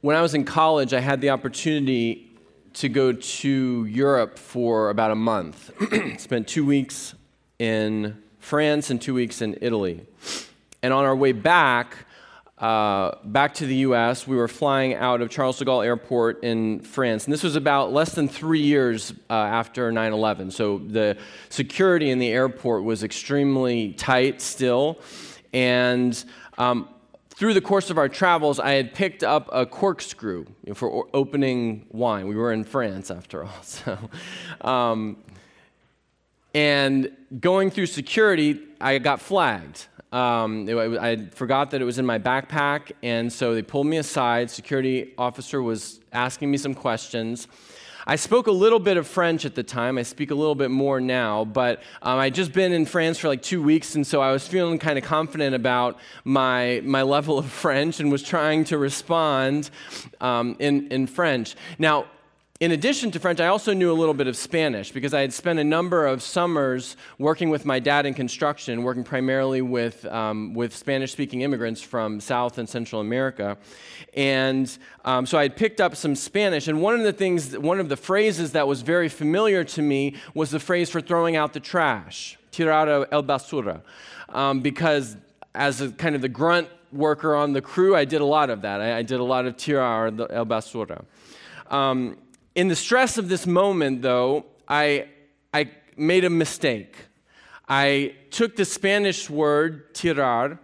when I was in college, I had the opportunity to go to Europe for about a month. Spent two weeks in France and two weeks in Italy. And on our way back, uh, back to the US, we were flying out of Charles de Gaulle Airport in France. And this was about less than three years uh, after 9 11. So the security in the airport was extremely tight still. And um, through the course of our travels, I had picked up a corkscrew for opening wine. We were in France, after all. So, um, and going through security, I got flagged. Um, I forgot that it was in my backpack, and so they pulled me aside. Security officer was asking me some questions. I spoke a little bit of French at the time. I speak a little bit more now, but um, I'd just been in France for like two weeks, and so I was feeling kind of confident about my, my level of French and was trying to respond um, in, in French. Now, in addition to French, I also knew a little bit of Spanish because I had spent a number of summers working with my dad in construction, working primarily with, um, with Spanish speaking immigrants from South and Central America. And um, so I had picked up some Spanish. And one of the things, one of the phrases that was very familiar to me was the phrase for throwing out the trash, tirar el basura. Um, because as a, kind of the grunt worker on the crew, I did a lot of that. I, I did a lot of tirar el basura. In the stress of this moment, though, I, I made a mistake. I took the Spanish word tirar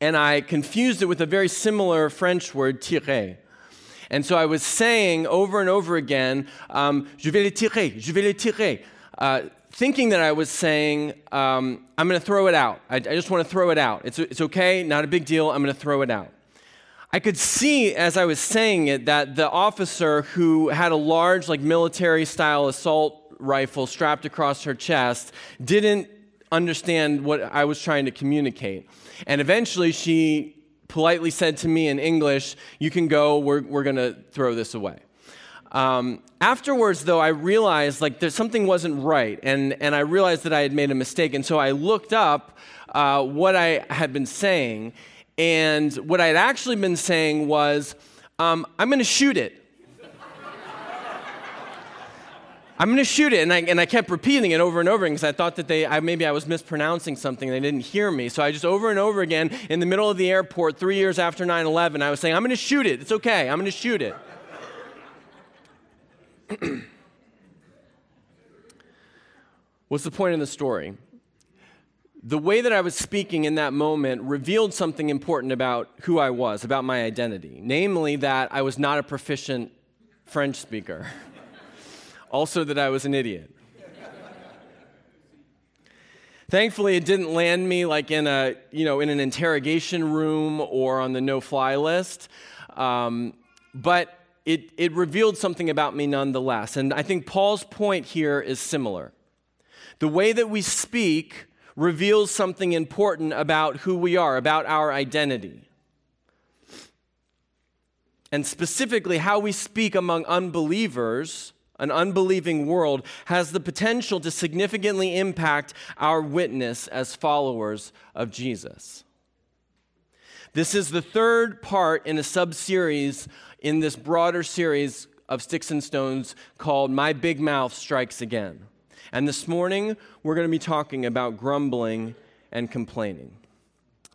and I confused it with a very similar French word tirer. And so I was saying over and over again, um, je vais le tirer, je vais le tirer, uh, thinking that I was saying, um, I'm going to throw it out. I, I just want to throw it out. It's, it's okay, not a big deal, I'm going to throw it out. I could see as I was saying it that the officer who had a large, like military style assault rifle strapped across her chest didn't understand what I was trying to communicate. And eventually she politely said to me in English, You can go, we're, we're going to throw this away. Um, afterwards, though, I realized like something wasn't right, and, and I realized that I had made a mistake. And so I looked up uh, what I had been saying, and what I had actually been saying was, um, I'm going to shoot it. I'm going to shoot it. And I, and I kept repeating it over and over because I thought that they, I, maybe I was mispronouncing something. They didn't hear me. So I just over and over again in the middle of the airport, three years after 9 11, I was saying, I'm going to shoot it. It's okay. I'm going to shoot it. What's the point of the story? The way that I was speaking in that moment revealed something important about who I was, about my identity, namely that I was not a proficient French speaker, also that I was an idiot. Thankfully, it didn't land me like in a, you know, in an interrogation room or on the no-fly list, um, but it, it revealed something about me nonetheless. And I think Paul's point here is similar. The way that we speak reveals something important about who we are, about our identity. And specifically, how we speak among unbelievers, an unbelieving world, has the potential to significantly impact our witness as followers of Jesus. This is the third part in a sub series in this broader series of Sticks and Stones called My Big Mouth Strikes Again. And this morning, we're going to be talking about grumbling and complaining.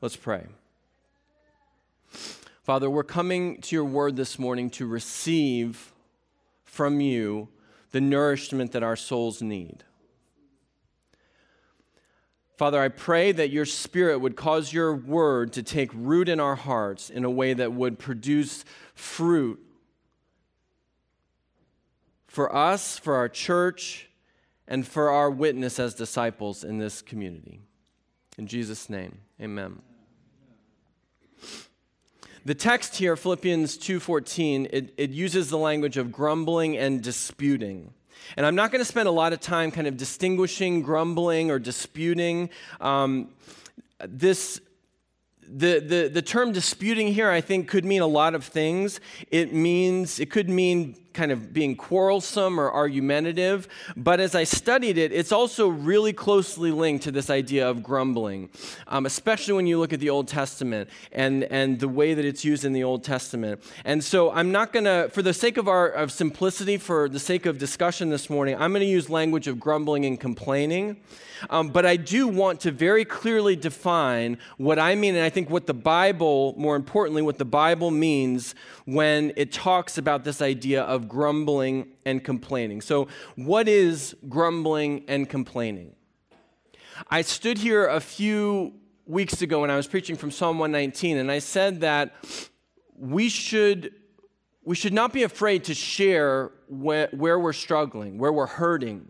Let's pray. Father, we're coming to your word this morning to receive from you the nourishment that our souls need. Father, I pray that your spirit would cause your word to take root in our hearts in a way that would produce fruit for us, for our church, and for our witness as disciples in this community. In Jesus' name, amen. The text here, Philippians 2:14, it, it uses the language of grumbling and disputing. And I'm not going to spend a lot of time kind of distinguishing grumbling or disputing. Um, this the, the, the term disputing here, I think, could mean a lot of things. It means, it could mean kind of being quarrelsome or argumentative, but as I studied it, it's also really closely linked to this idea of grumbling, um, especially when you look at the Old Testament and, and the way that it's used in the Old Testament. And so I'm not going to, for the sake of our of simplicity, for the sake of discussion this morning, I'm going to use language of grumbling and complaining. Um, but I do want to very clearly define what I mean, and I think what the Bible, more importantly, what the Bible means when it talks about this idea of grumbling and complaining. So, what is grumbling and complaining? I stood here a few weeks ago when I was preaching from Psalm 119, and I said that we should, we should not be afraid to share where, where we're struggling, where we're hurting,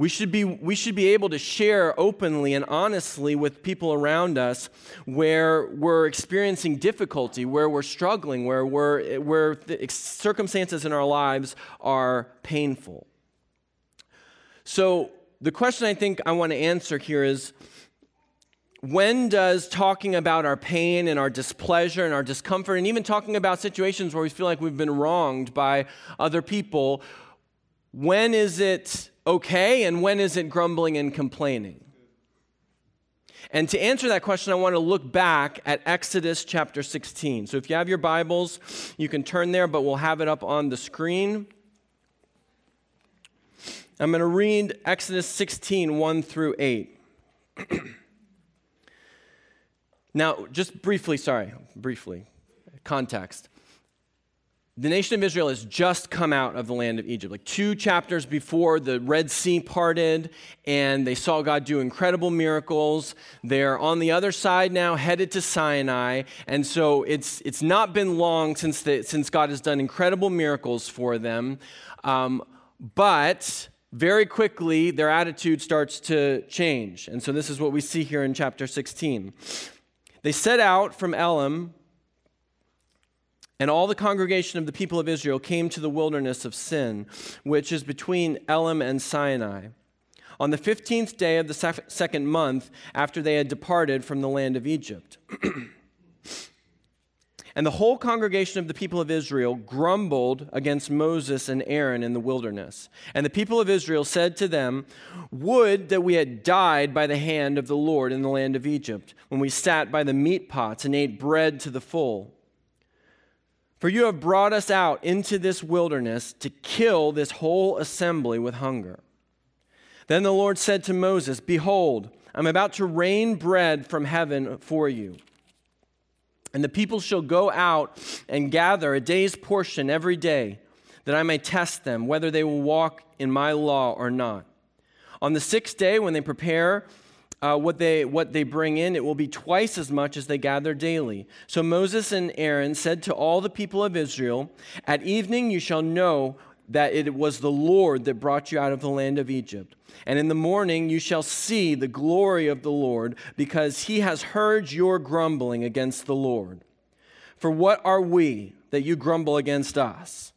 we should, be, we should be able to share openly and honestly with people around us where we're experiencing difficulty, where we're struggling, where, we're, where circumstances in our lives are painful. So, the question I think I want to answer here is when does talking about our pain and our displeasure and our discomfort, and even talking about situations where we feel like we've been wronged by other people, when is it okay and when is it grumbling and complaining? And to answer that question, I want to look back at Exodus chapter 16. So if you have your Bibles, you can turn there, but we'll have it up on the screen. I'm going to read Exodus 16, 1 through 8. now, just briefly, sorry, briefly, context the nation of Israel has just come out of the land of Egypt. Like two chapters before the Red Sea parted, and they saw God do incredible miracles. They're on the other side now, headed to Sinai. And so it's, it's not been long since, the, since God has done incredible miracles for them. Um, but very quickly, their attitude starts to change. And so this is what we see here in chapter 16. They set out from Elim and all the congregation of the people of Israel came to the wilderness of Sin, which is between Elim and Sinai, on the 15th day of the second month after they had departed from the land of Egypt. and the whole congregation of the people of Israel grumbled against Moses and Aaron in the wilderness. And the people of Israel said to them, Would that we had died by the hand of the Lord in the land of Egypt, when we sat by the meat pots and ate bread to the full. For you have brought us out into this wilderness to kill this whole assembly with hunger. Then the Lord said to Moses, Behold, I'm about to rain bread from heaven for you. And the people shall go out and gather a day's portion every day, that I may test them whether they will walk in my law or not. On the sixth day, when they prepare uh, what, they, what they bring in, it will be twice as much as they gather daily. So Moses and Aaron said to all the people of Israel, At evening you shall know that it was the Lord that brought you out of the land of Egypt. And in the morning you shall see the glory of the Lord, because he has heard your grumbling against the Lord. For what are we that you grumble against us?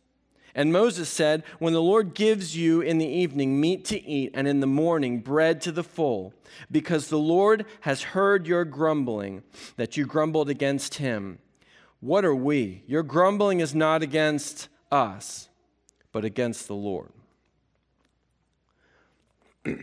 And Moses said, When the Lord gives you in the evening meat to eat, and in the morning bread to the full, because the Lord has heard your grumbling, that you grumbled against him. What are we? Your grumbling is not against us, but against the Lord.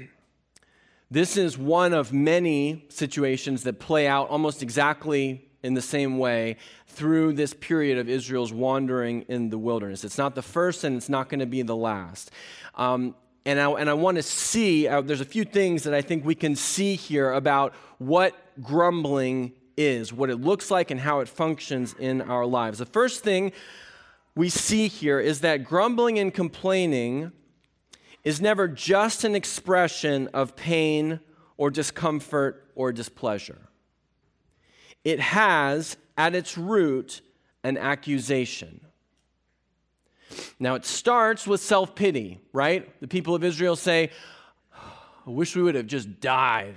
this is one of many situations that play out almost exactly in the same way through this period of Israel's wandering in the wilderness. It's not the first and it's not going to be the last. Um, and I, and I want to see, uh, there's a few things that I think we can see here about what grumbling is, what it looks like, and how it functions in our lives. The first thing we see here is that grumbling and complaining is never just an expression of pain or discomfort or displeasure it has at its root an accusation. Now, it starts with self pity, right? The people of Israel say, I wish we would have just died.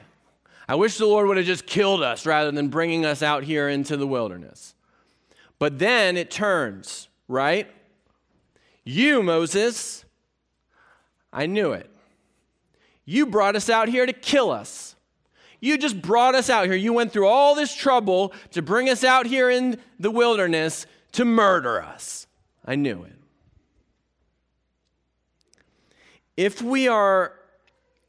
I wish the Lord would have just killed us rather than bringing us out here into the wilderness. But then it turns, right? You, Moses, I knew it. You brought us out here to kill us. You just brought us out here. You went through all this trouble to bring us out here in the wilderness to murder us. I knew it. if we are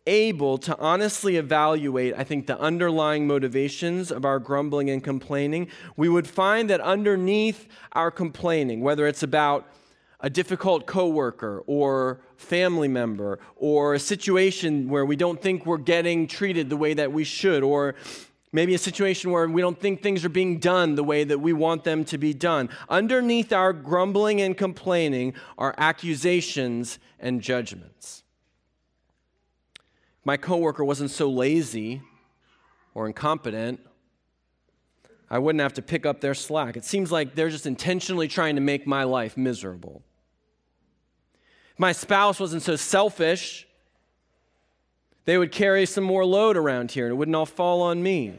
able to honestly evaluate, I think, the underlying motivations of our grumbling and complaining, we would find that underneath our complaining, whether it's about a difficult coworker or family member or a situation where we don't think we're getting treated the way that we should or maybe a situation where we don't think things are being done the way that we want them to be done. Underneath our grumbling and complaining are accusations and judgments my coworker wasn't so lazy or incompetent, I wouldn't have to pick up their slack. It seems like they're just intentionally trying to make my life miserable. My spouse wasn't so selfish, they would carry some more load around here and it wouldn't all fall on me.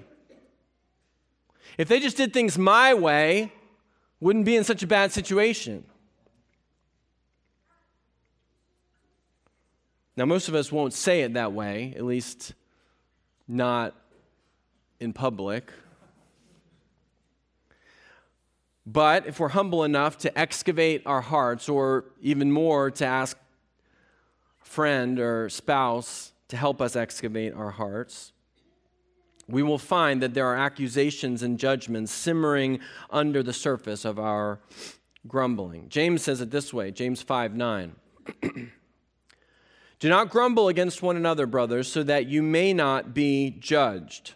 If they just did things my way, wouldn't be in such a bad situation. Now, most of us won't say it that way, at least not in public. But if we're humble enough to excavate our hearts, or even more, to ask a friend or spouse to help us excavate our hearts, we will find that there are accusations and judgments simmering under the surface of our grumbling. James says it this way James 5 9. Do not grumble against one another, brothers, so that you may not be judged.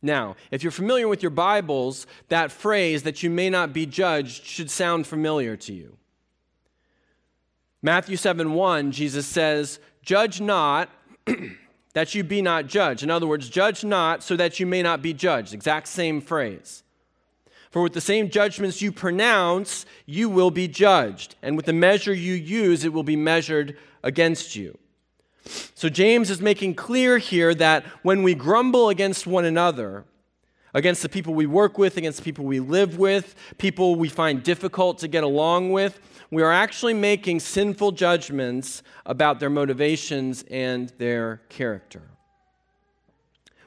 Now, if you're familiar with your Bibles, that phrase, that you may not be judged, should sound familiar to you. Matthew 7 1, Jesus says, Judge not, that you be not judged. In other words, judge not, so that you may not be judged. Exact same phrase. For with the same judgments you pronounce, you will be judged. And with the measure you use, it will be measured against you. So James is making clear here that when we grumble against one another, against the people we work with, against the people we live with, people we find difficult to get along with, we are actually making sinful judgments about their motivations and their character.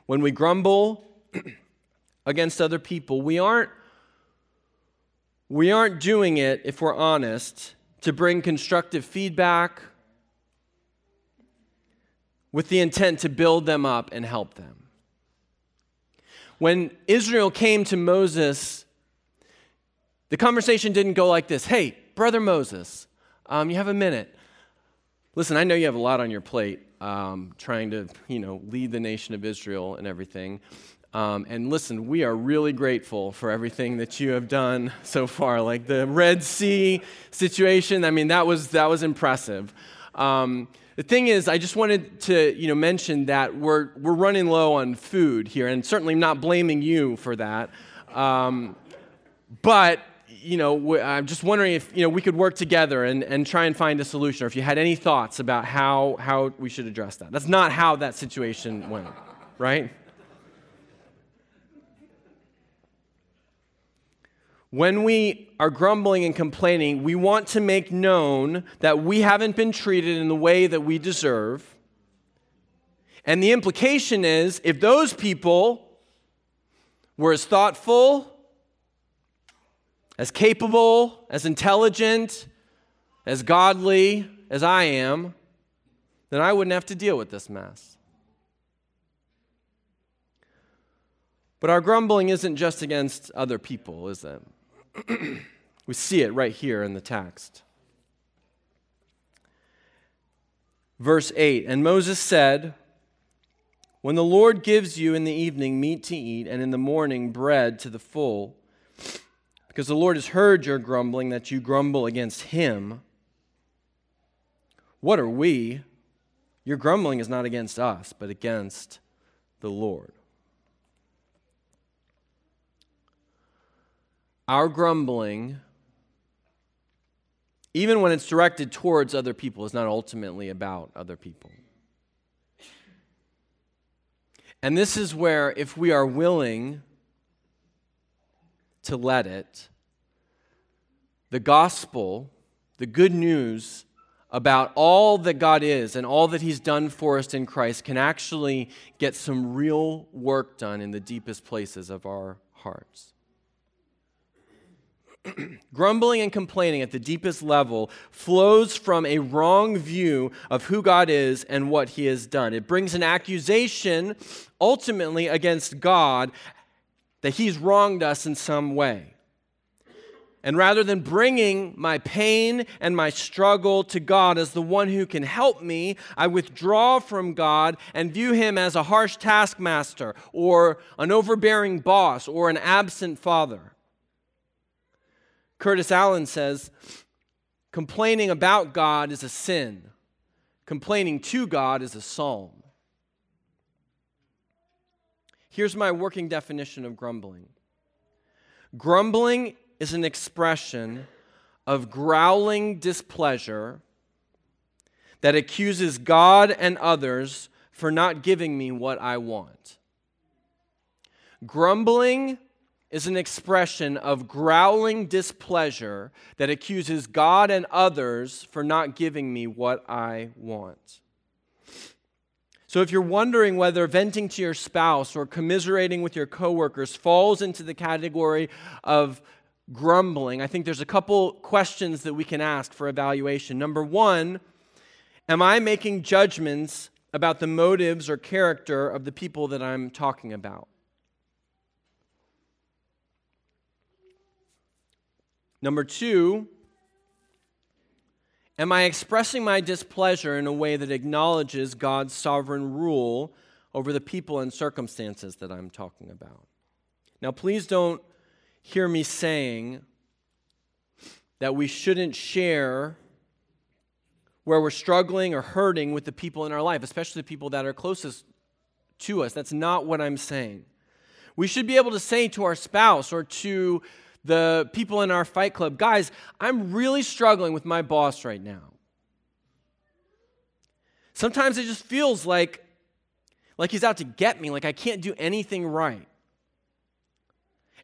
When we grumble against other people, we aren't we aren't doing it if we're honest to bring constructive feedback with the intent to build them up and help them. When Israel came to Moses, the conversation didn't go like this Hey, brother Moses, um, you have a minute. Listen, I know you have a lot on your plate um, trying to, you know, lead the nation of Israel and everything. Um, and listen, we are really grateful for everything that you have done so far. Like the Red Sea situation, I mean, that was, that was impressive. Um, the thing is, I just wanted to you know, mention that we're, we're running low on food here, and certainly not blaming you for that. Um, but you know, I'm just wondering if you know, we could work together and, and try and find a solution, or if you had any thoughts about how, how we should address that. That's not how that situation went, right? When we are grumbling and complaining, we want to make known that we haven't been treated in the way that we deserve. And the implication is if those people were as thoughtful, as capable, as intelligent, as godly as I am, then I wouldn't have to deal with this mess. But our grumbling isn't just against other people, is it? we see it right here in the text. Verse 8 And Moses said, When the Lord gives you in the evening meat to eat, and in the morning bread to the full, because the Lord has heard your grumbling, that you grumble against him, what are we? Your grumbling is not against us, but against the Lord. Our grumbling, even when it's directed towards other people, is not ultimately about other people. And this is where, if we are willing to let it, the gospel, the good news about all that God is and all that He's done for us in Christ, can actually get some real work done in the deepest places of our hearts. Grumbling and complaining at the deepest level flows from a wrong view of who God is and what he has done. It brings an accusation ultimately against God that he's wronged us in some way. And rather than bringing my pain and my struggle to God as the one who can help me, I withdraw from God and view him as a harsh taskmaster or an overbearing boss or an absent father. Curtis Allen says complaining about God is a sin, complaining to God is a psalm. Here's my working definition of grumbling grumbling is an expression of growling displeasure that accuses God and others for not giving me what I want. Grumbling is an expression of growling displeasure that accuses God and others for not giving me what I want. So, if you're wondering whether venting to your spouse or commiserating with your coworkers falls into the category of grumbling, I think there's a couple questions that we can ask for evaluation. Number one, am I making judgments about the motives or character of the people that I'm talking about? Number two, am I expressing my displeasure in a way that acknowledges God's sovereign rule over the people and circumstances that I'm talking about? Now, please don't hear me saying that we shouldn't share where we're struggling or hurting with the people in our life, especially the people that are closest to us. That's not what I'm saying. We should be able to say to our spouse or to the people in our fight club, guys, I'm really struggling with my boss right now. Sometimes it just feels like like he's out to get me, like I can't do anything right.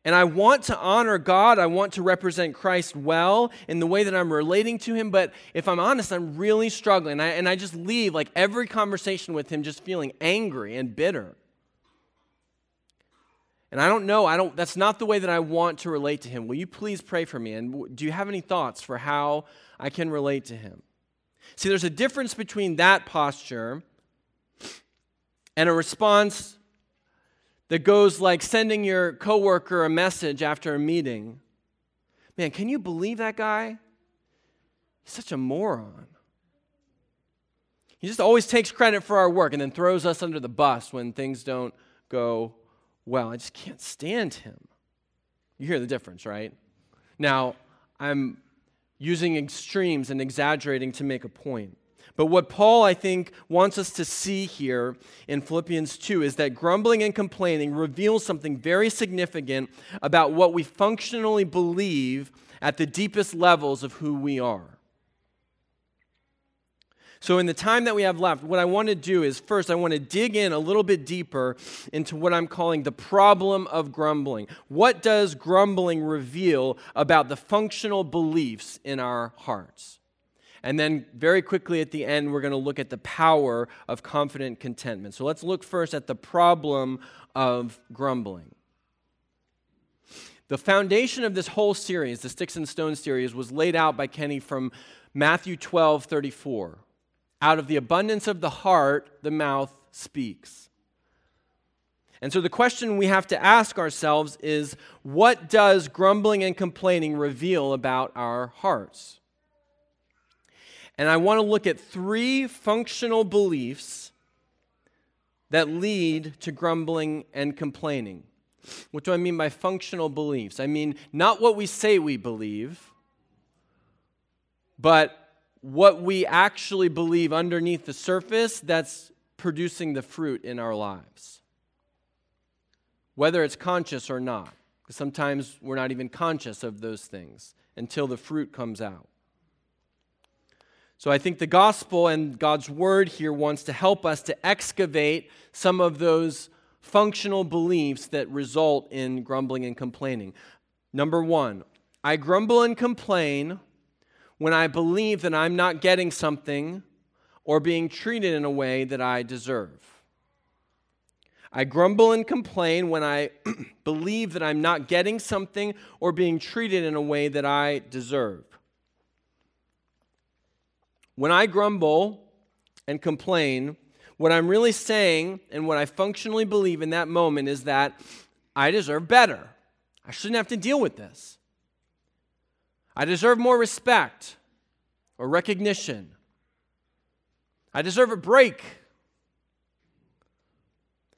And I want to honor God. I want to represent Christ well in the way that I'm relating to Him. But if I'm honest, I'm really struggling. I, and I just leave like every conversation with Him just feeling angry and bitter. And I don't know, I don't that's not the way that I want to relate to him. Will you please pray for me? And do you have any thoughts for how I can relate to him? See, there's a difference between that posture and a response that goes like sending your coworker a message after a meeting. Man, can you believe that guy? He's such a moron. He just always takes credit for our work and then throws us under the bus when things don't go well. I just can't stand him. You hear the difference, right? Now, I'm using extremes and exaggerating to make a point. But what Paul, I think, wants us to see here in Philippians 2 is that grumbling and complaining reveals something very significant about what we functionally believe at the deepest levels of who we are. So, in the time that we have left, what I want to do is first, I want to dig in a little bit deeper into what I'm calling the problem of grumbling. What does grumbling reveal about the functional beliefs in our hearts? And then, very quickly at the end, we're going to look at the power of confident contentment. So, let's look first at the problem of grumbling. The foundation of this whole series, the Sticks and Stones series, was laid out by Kenny from Matthew 12 34. Out of the abundance of the heart, the mouth speaks. And so the question we have to ask ourselves is what does grumbling and complaining reveal about our hearts? And I want to look at three functional beliefs that lead to grumbling and complaining. What do I mean by functional beliefs? I mean not what we say we believe, but what we actually believe underneath the surface that's producing the fruit in our lives. Whether it's conscious or not. Because sometimes we're not even conscious of those things until the fruit comes out. So I think the gospel and God's word here wants to help us to excavate some of those functional beliefs that result in grumbling and complaining. Number one, I grumble and complain when I believe that I'm not getting something or being treated in a way that I deserve. I grumble and complain when I believe that I'm not getting something or being treated in a way that I deserve. When I grumble and complain, what I'm really saying and what I functionally believe in that moment is that I deserve better. I shouldn't have to deal with this. I deserve more respect or recognition. I deserve a break.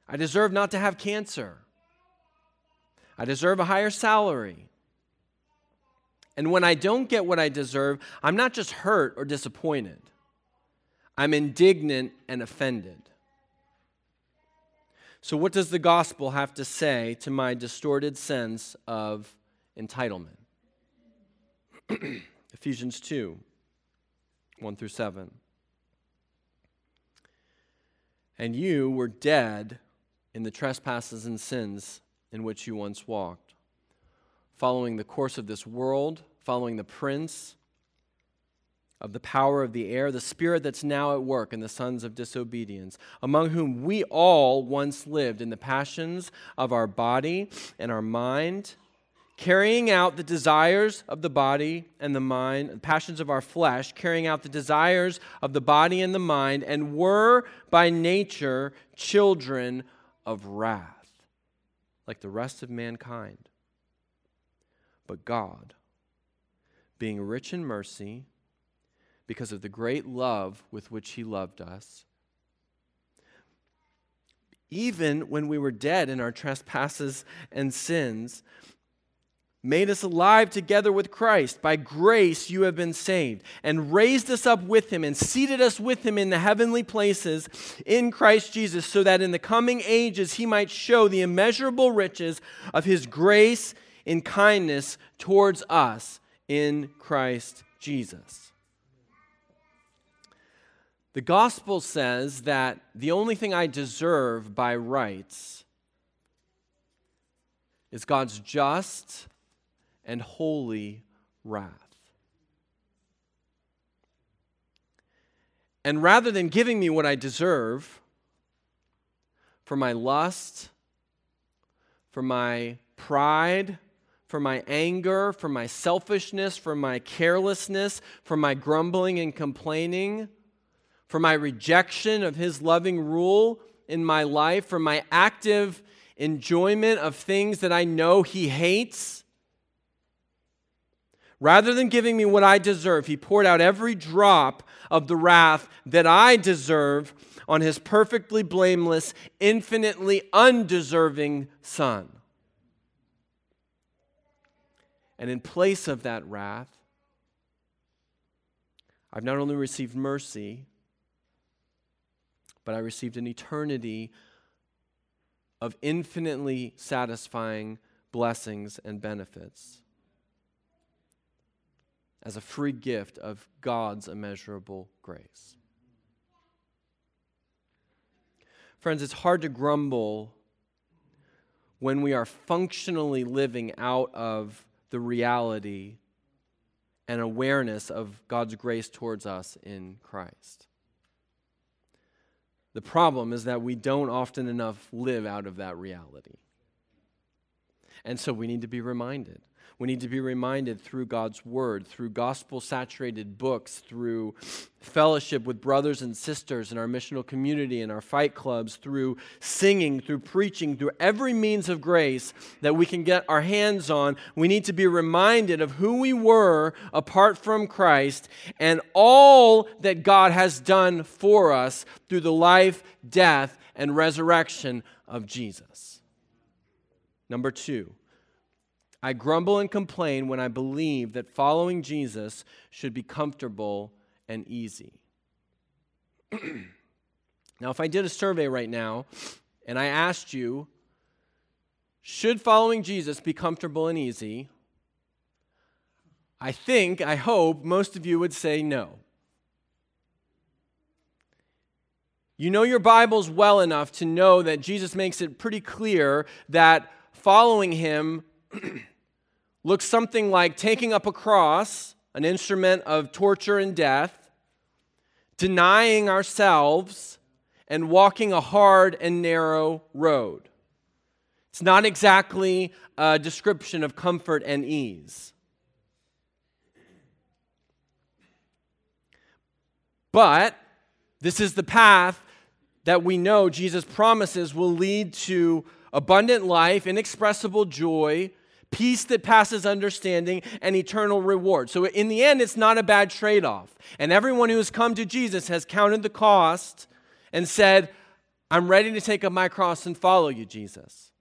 I deserve not to have cancer. I deserve a higher salary. And when I don't get what I deserve, I'm not just hurt or disappointed, I'm indignant and offended. So, what does the gospel have to say to my distorted sense of entitlement? Ephesians 2 1 through 7. And you were dead in the trespasses and sins in which you once walked, following the course of this world, following the prince of the power of the air, the spirit that's now at work in the sons of disobedience, among whom we all once lived in the passions of our body and our mind, carrying out the desires of the body and the mind, the passions of our flesh, carrying out the desires of the body and the mind, and were by nature children of wrath, like the rest of mankind. But God, being rich in mercy, because of the great love with which He loved us, even when we were dead in our trespasses and sins, made us alive together with Christ. By grace you have been saved, and raised us up with him, and seated us with him in the heavenly places in Christ Jesus, so that in the coming ages he might show the immeasurable riches of his grace in kindness towards us in Christ Jesus. The gospel says that the only thing I deserve by rights is God's just and holy wrath. And rather than giving me what I deserve for my lust, for my pride, for my anger, for my selfishness, for my carelessness, for my grumbling and complaining, for my rejection of His loving rule in my life, for my active enjoyment of things that I know He hates Rather than giving me what I deserve, he poured out every drop of the wrath that I deserve on his perfectly blameless, infinitely undeserving Son. And in place of that wrath, I've not only received mercy, but I received an eternity of infinitely satisfying blessings and benefits as a free gift of God's immeasurable grace. Friends, it's hard to grumble when we are functionally living out of the reality and awareness of God's grace towards us in Christ. The problem is that we don't often enough live out of that reality. And so we need to be reminded. We need to be reminded through God's word, through gospel saturated books, through fellowship with brothers and sisters in our missional community and our fight clubs, through singing, through preaching, through every means of grace that we can get our hands on. We need to be reminded of who we were apart from Christ and all that God has done for us through the life, death, and resurrection of Jesus. Number two, I grumble and complain when I believe that following Jesus should be comfortable and easy. now, if I did a survey right now and I asked you, should following Jesus be comfortable and easy? I think, I hope, most of you would say no. You know your Bibles well enough to know that Jesus makes it pretty clear that following him looks something like taking up a cross, an instrument of torture and death, denying ourselves, and walking a hard and narrow road. It's not exactly a description of comfort and ease. But this is the path that we know Jesus promises will lead to abundant life, inexpressible joy, peace that passes understanding, and eternal reward. So, in the end, it's not a bad trade off. And everyone who has come to Jesus has counted the cost and said, I'm ready to take up my cross and follow you, Jesus.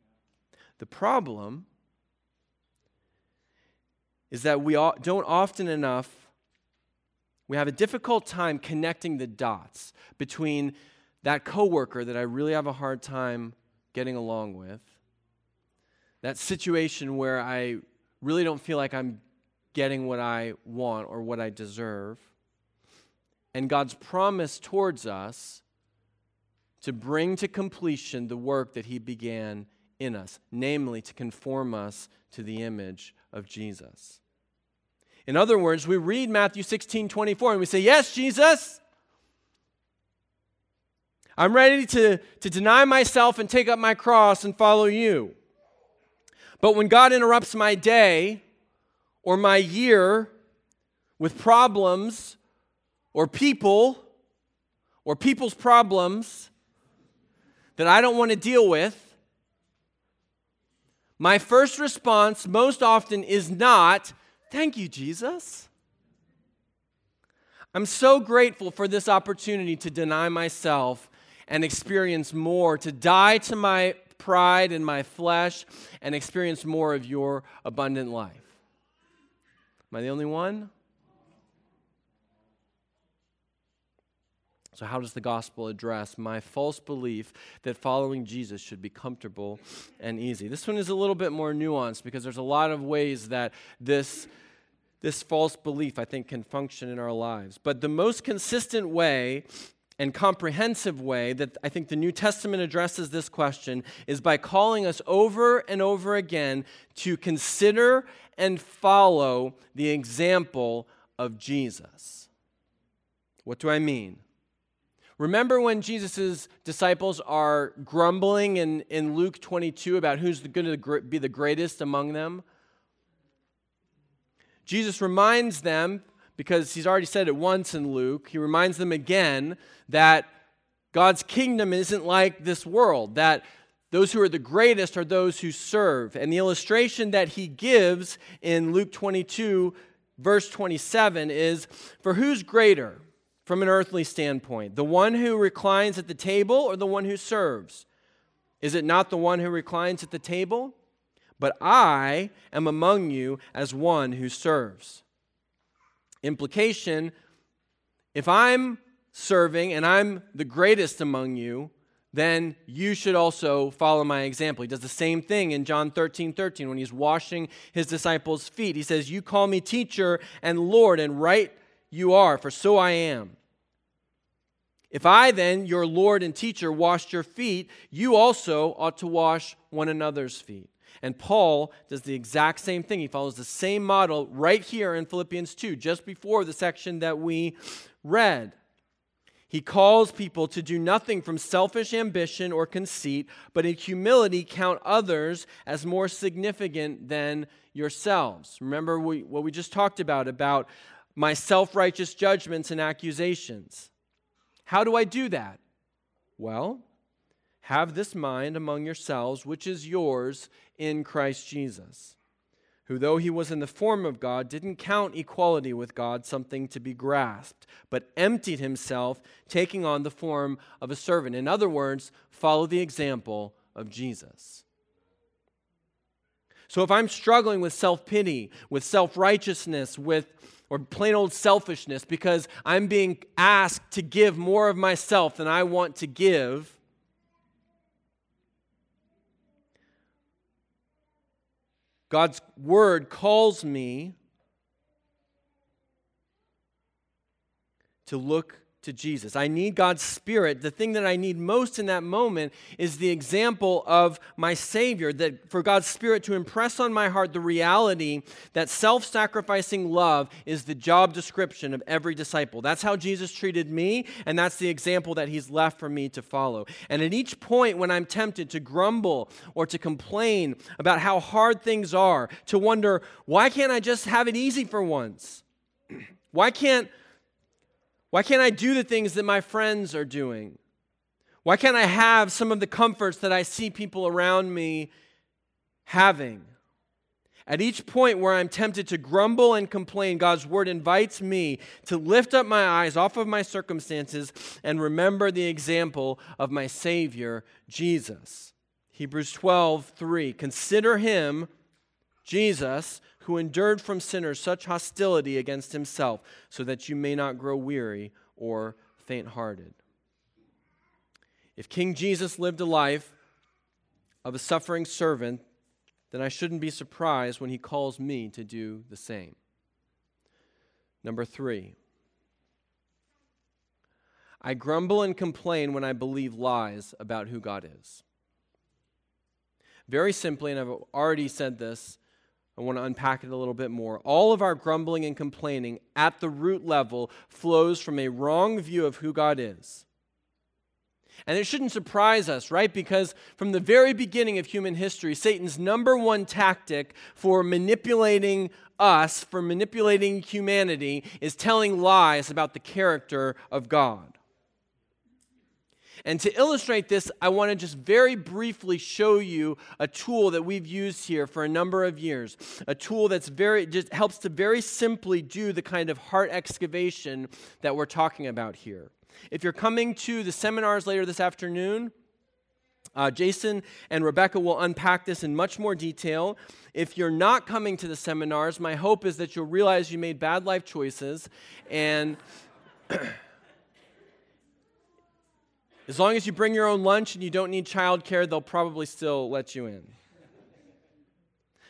The problem is that we don't often enough, we have a difficult time connecting the dots between that coworker that I really have a hard time getting along with that situation where I really don't feel like I'm getting what I want or what I deserve. And God's promise towards us to bring to completion the work that He began in us, namely to conform us to the image of Jesus. In other words, we read Matthew 16 24 and we say, Yes, Jesus, I'm ready to, to deny myself and take up my cross and follow you. But when God interrupts my day or my year with problems or people or people's problems that I don't want to deal with, my first response most often is not, Thank you, Jesus. I'm so grateful for this opportunity to deny myself and experience more, to die to my pride in my flesh and experience more of your abundant life. Am I the only one? So, how does the gospel address my false belief that following Jesus should be comfortable and easy? This one is a little bit more nuanced because there's a lot of ways that this, this false belief, I think, can function in our lives. But the most consistent way and comprehensive way that I think the New Testament addresses this question is by calling us over and over again to consider and follow the example of Jesus. What do I mean? Remember when Jesus' disciples are grumbling in, in Luke 22 about who's going to be the greatest among them? Jesus reminds them because he's already said it once in Luke. He reminds them again that God's kingdom isn't like this world, that those who are the greatest are those who serve. And the illustration that he gives in Luke 22, verse 27, is For who's greater from an earthly standpoint, the one who reclines at the table or the one who serves? Is it not the one who reclines at the table? But I am among you as one who serves. Implication if I'm serving and I'm the greatest among you, then you should also follow my example. He does the same thing in John 13 13 when he's washing his disciples' feet. He says, You call me teacher and Lord, and right you are, for so I am. If I then, your Lord and teacher, washed your feet, you also ought to wash one another's feet. And Paul does the exact same thing. He follows the same model right here in Philippians 2, just before the section that we read. He calls people to do nothing from selfish ambition or conceit, but in humility count others as more significant than yourselves. Remember what we just talked about, about my self righteous judgments and accusations. How do I do that? Well, have this mind among yourselves, which is yours in Christ Jesus, who, though he was in the form of God, didn't count equality with God something to be grasped, but emptied himself, taking on the form of a servant. In other words, follow the example of Jesus. So if I'm struggling with self pity, with self righteousness, with or plain old selfishness because I'm being asked to give more of myself than I want to give, God's word calls me to look to Jesus. I need God's Spirit. The thing that I need most in that moment is the example of my Savior, that for God's Spirit to impress on my heart the reality that self sacrificing love is the job description of every disciple. That's how Jesus treated me, and that's the example that He's left for me to follow. And at each point when I'm tempted to grumble or to complain about how hard things are, to wonder, why can't I just have it easy for once? Why can't why can't I do the things that my friends are doing? Why can't I have some of the comforts that I see people around me having? At each point where I'm tempted to grumble and complain, God's word invites me to lift up my eyes off of my circumstances and remember the example of my Savior, Jesus. Hebrews 12, 3. Consider him, Jesus, who endured from sinners such hostility against himself, so that you may not grow weary or faint hearted. If King Jesus lived a life of a suffering servant, then I shouldn't be surprised when he calls me to do the same. Number three, I grumble and complain when I believe lies about who God is. Very simply, and I've already said this, I want to unpack it a little bit more. All of our grumbling and complaining at the root level flows from a wrong view of who God is. And it shouldn't surprise us, right? Because from the very beginning of human history, Satan's number one tactic for manipulating us, for manipulating humanity, is telling lies about the character of God. And to illustrate this, I want to just very briefly show you a tool that we've used here for a number of years. A tool that's very just helps to very simply do the kind of heart excavation that we're talking about here. If you're coming to the seminars later this afternoon, uh, Jason and Rebecca will unpack this in much more detail. If you're not coming to the seminars, my hope is that you'll realize you made bad life choices and As long as you bring your own lunch and you don't need childcare, they'll probably still let you in.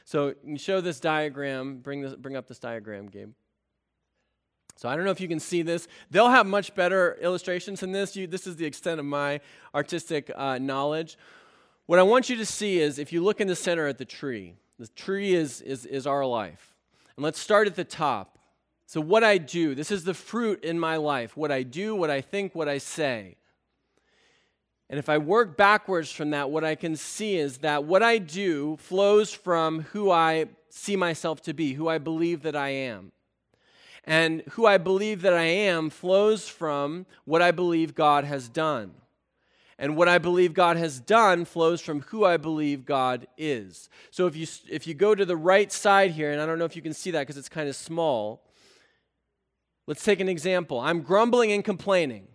So you show this diagram, bring, this, bring up this diagram, Gabe. So I don't know if you can see this. They'll have much better illustrations than this. You, this is the extent of my artistic uh, knowledge. What I want you to see is if you look in the center at the tree, the tree is, is, is our life. And let's start at the top. So, what I do, this is the fruit in my life. What I do, what I think, what I say. And if I work backwards from that, what I can see is that what I do flows from who I see myself to be, who I believe that I am. And who I believe that I am flows from what I believe God has done. And what I believe God has done flows from who I believe God is. So if you, if you go to the right side here, and I don't know if you can see that because it's kind of small, let's take an example. I'm grumbling and complaining.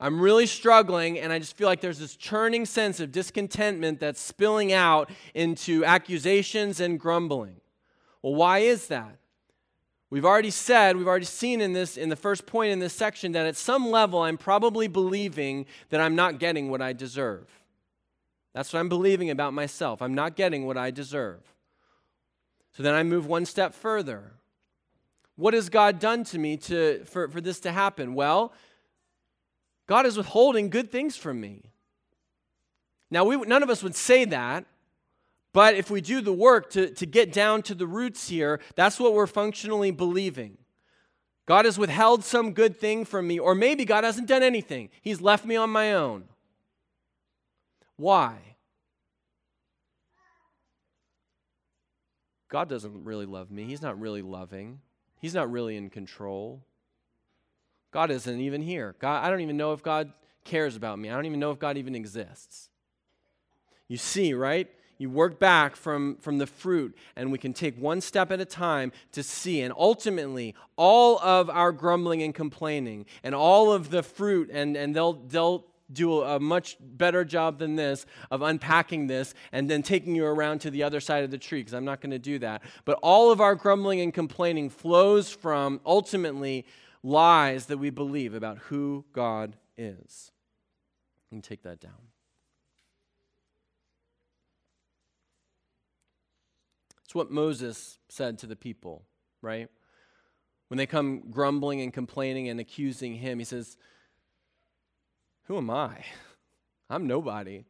I'm really struggling, and I just feel like there's this churning sense of discontentment that's spilling out into accusations and grumbling. Well, why is that? We've already said, we've already seen in this in the first point in this section that at some level I'm probably believing that I'm not getting what I deserve. That's what I'm believing about myself. I'm not getting what I deserve. So then I move one step further. What has God done to me to, for, for this to happen? Well, God is withholding good things from me. Now, we, none of us would say that, but if we do the work to, to get down to the roots here, that's what we're functionally believing. God has withheld some good thing from me, or maybe God hasn't done anything. He's left me on my own. Why? God doesn't really love me. He's not really loving. He's not really in control. God isn't even here. God, I don't even know if God cares about me. I don't even know if God even exists. You see, right? You work back from, from the fruit, and we can take one step at a time to see. And ultimately, all of our grumbling and complaining, and all of the fruit, and, and they'll, they'll do a much better job than this of unpacking this and then taking you around to the other side of the tree, because I'm not going to do that. But all of our grumbling and complaining flows from ultimately lies that we believe about who God is. And take that down. It's what Moses said to the people, right? When they come grumbling and complaining and accusing him, he says, Who am I? I'm nobody.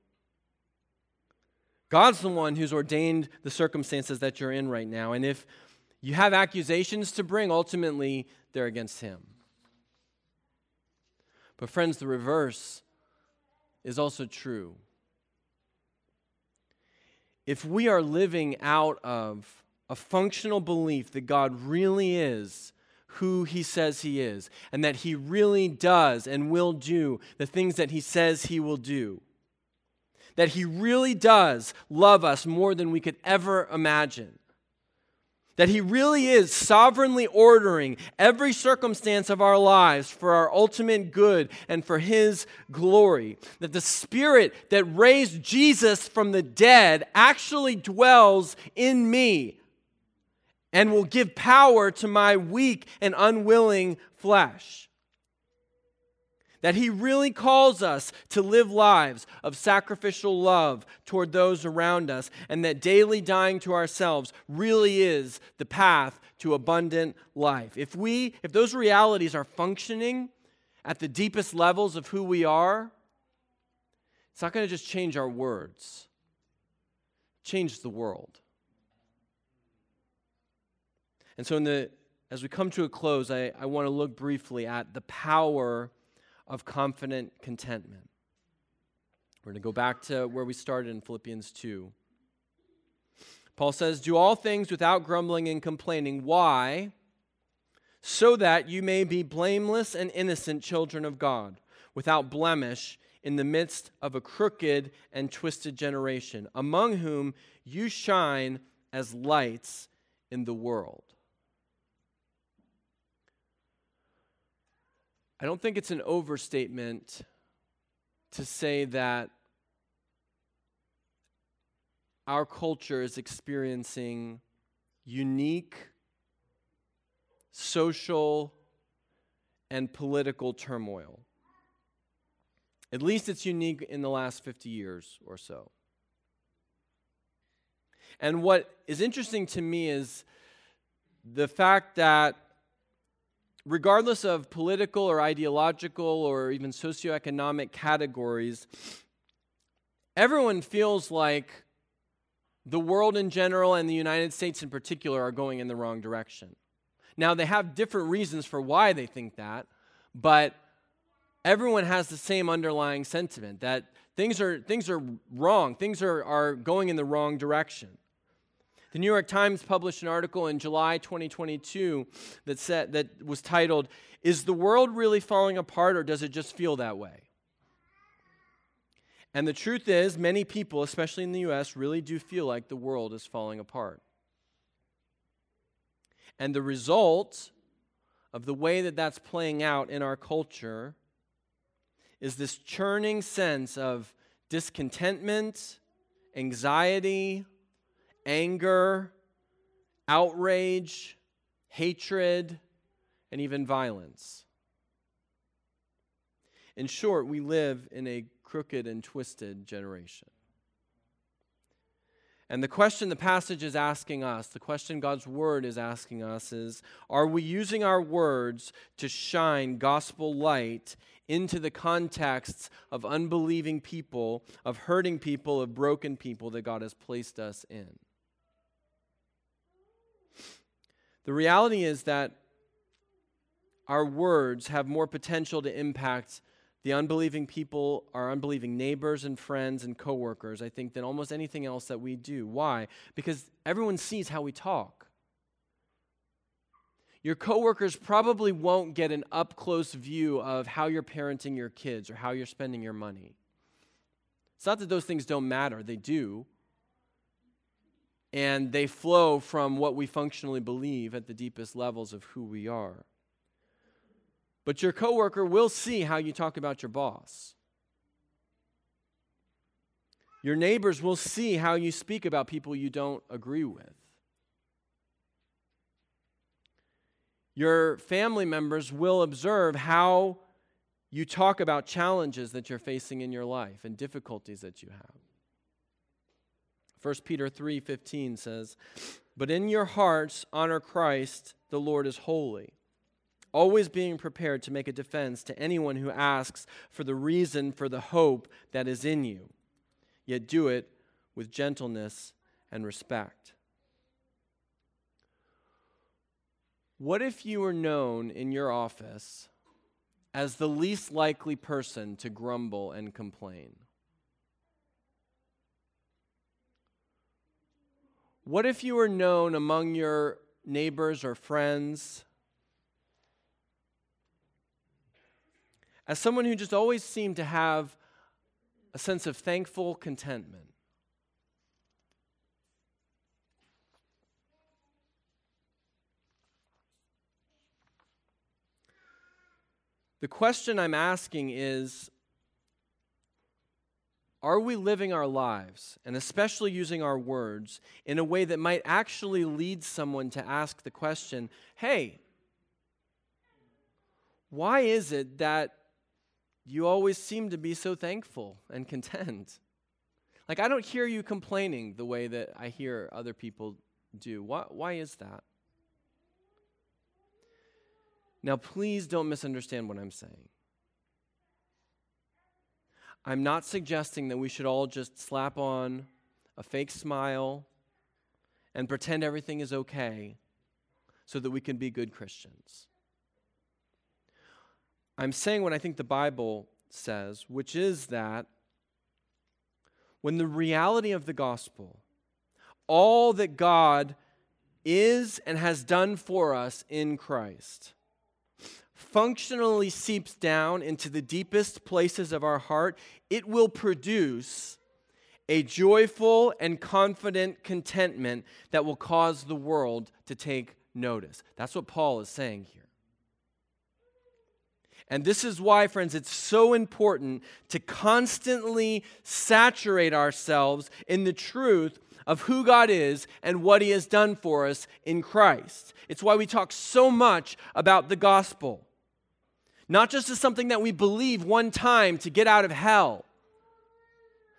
God's the one who's ordained the circumstances that you're in right now. And if you have accusations to bring, ultimately, they're against Him. But, friends, the reverse is also true. If we are living out of a functional belief that God really is who He says He is, and that He really does and will do the things that He says He will do, that He really does love us more than we could ever imagine. That He really is sovereignly ordering every circumstance of our lives for our ultimate good and for His glory. That the Spirit that raised Jesus from the dead actually dwells in me and will give power to my weak and unwilling flesh that He really calls us to live lives of sacrificial love toward those around us, and that daily dying to ourselves really is the path to abundant life. If we, if those realities are functioning at the deepest levels of who we are, it's not going to just change our words, change the world. And so, in the, as we come to a close, I, I want to look briefly at the power of confident contentment. We're going to go back to where we started in Philippians 2. Paul says, Do all things without grumbling and complaining. Why? So that you may be blameless and innocent children of God, without blemish, in the midst of a crooked and twisted generation, among whom you shine as lights in the world. I don't think it's an overstatement to say that our culture is experiencing unique social and political turmoil. At least it's unique in the last 50 years or so. And what is interesting to me is the fact that regardless of political or ideological or even socioeconomic categories, everyone feels like the world in general and the United States in particular are going in the wrong direction. Now, they have different reasons for why they think that, but everyone has the same underlying sentiment that things are, things are wrong, things are, are going in the wrong direction. The New York Times published an article in July 2022 that, said, that was titled, Is the World Really Falling Apart or Does It Just Feel That Way? And the truth is, many people, especially in the US, really do feel like the world is falling apart. And the result of the way that that's playing out in our culture is this churning sense of discontentment, anxiety, anger, outrage, hatred, and even violence. In short, we live in a crooked and twisted generation. And the question the passage is asking us, the question God's word is asking us is Are we using our words to shine gospel light into the contexts of unbelieving people, of hurting people, of broken people that God has placed us in? The reality is that our words have more potential to impact the unbelieving people, our unbelieving neighbors and friends and coworkers, I think, than almost anything else that we do. Why? Because everyone sees how we talk. Your coworkers probably won't get an up close view of how you're parenting your kids or how you're spending your money. It's not that those things don't matter, they do and they flow from what we functionally believe at the deepest levels of who we are. But your coworker will see how you talk about your boss. Your neighbors will see how you speak about people you don't agree with. Your family members will observe how you talk about challenges that you're facing in your life and difficulties that you have. 1 Peter 3:15 says, "But in your hearts honor Christ, the Lord is holy. always being prepared to make a defense to anyone who asks for the reason for the hope that is in you, yet do it with gentleness and respect. What if you were known in your office as the least likely person to grumble and complain? What if you were known among your neighbors or friends as someone who just always seemed to have a sense of thankful contentment. The question I'm asking is Are we living our lives, and especially using our words, in a way that might actually lead someone to ask the question, hey, why is it that you always seem to be so thankful and content. Like, I don't hear you complaining the way that I hear other people do. Why, why is that? Now, please don't misunderstand what I'm saying. I'm not suggesting that we should all just slap on a fake smile and pretend everything is okay so that we can be good Christians. I'm saying what I think the Bible says, which is that when the reality of the gospel, all that God is and has done for us in Christ, functionally seeps down into the deepest places of our heart, it will produce a joyful and confident contentment that will cause the world to take notice. That's what Paul is saying here. And this is why, friends, it's so important to constantly saturate ourselves in the truth of who God is and what He has done for us in Christ. It's why we talk so much about the gospel. Not just as something that we believe one time to get out of hell,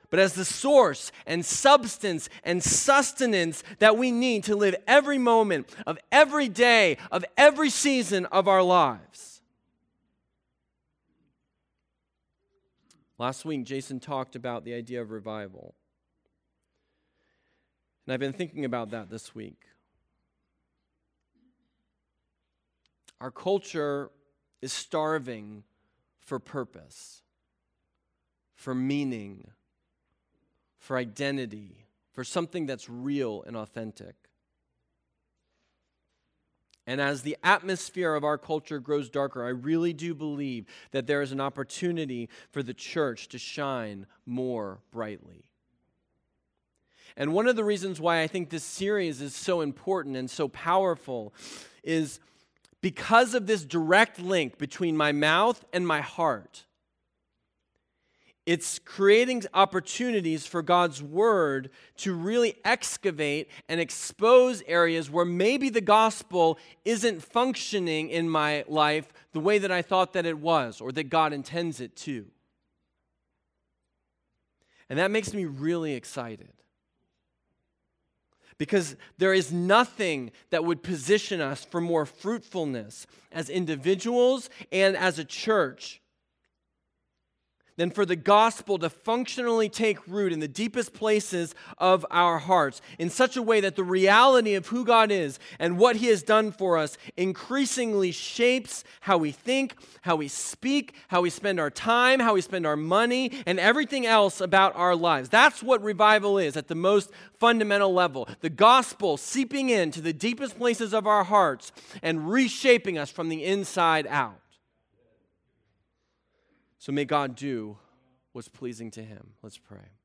but as the source and substance and sustenance that we need to live every moment of every day of every season of our lives. Last week, Jason talked about the idea of revival. And I've been thinking about that this week. Our culture is starving for purpose, for meaning, for identity, for something that's real and authentic. And as the atmosphere of our culture grows darker, I really do believe that there is an opportunity for the church to shine more brightly. And one of the reasons why I think this series is so important and so powerful is because of this direct link between my mouth and my heart. It's creating opportunities for God's word to really excavate and expose areas where maybe the gospel isn't functioning in my life the way that I thought that it was or that God intends it to. And that makes me really excited. Because there is nothing that would position us for more fruitfulness as individuals and as a church than for the gospel to functionally take root in the deepest places of our hearts in such a way that the reality of who God is and what He has done for us increasingly shapes how we think, how we speak, how we spend our time, how we spend our money, and everything else about our lives. That's what revival is at the most fundamental level. The gospel seeping into the deepest places of our hearts and reshaping us from the inside out. So may God do what's pleasing to him. Let's pray.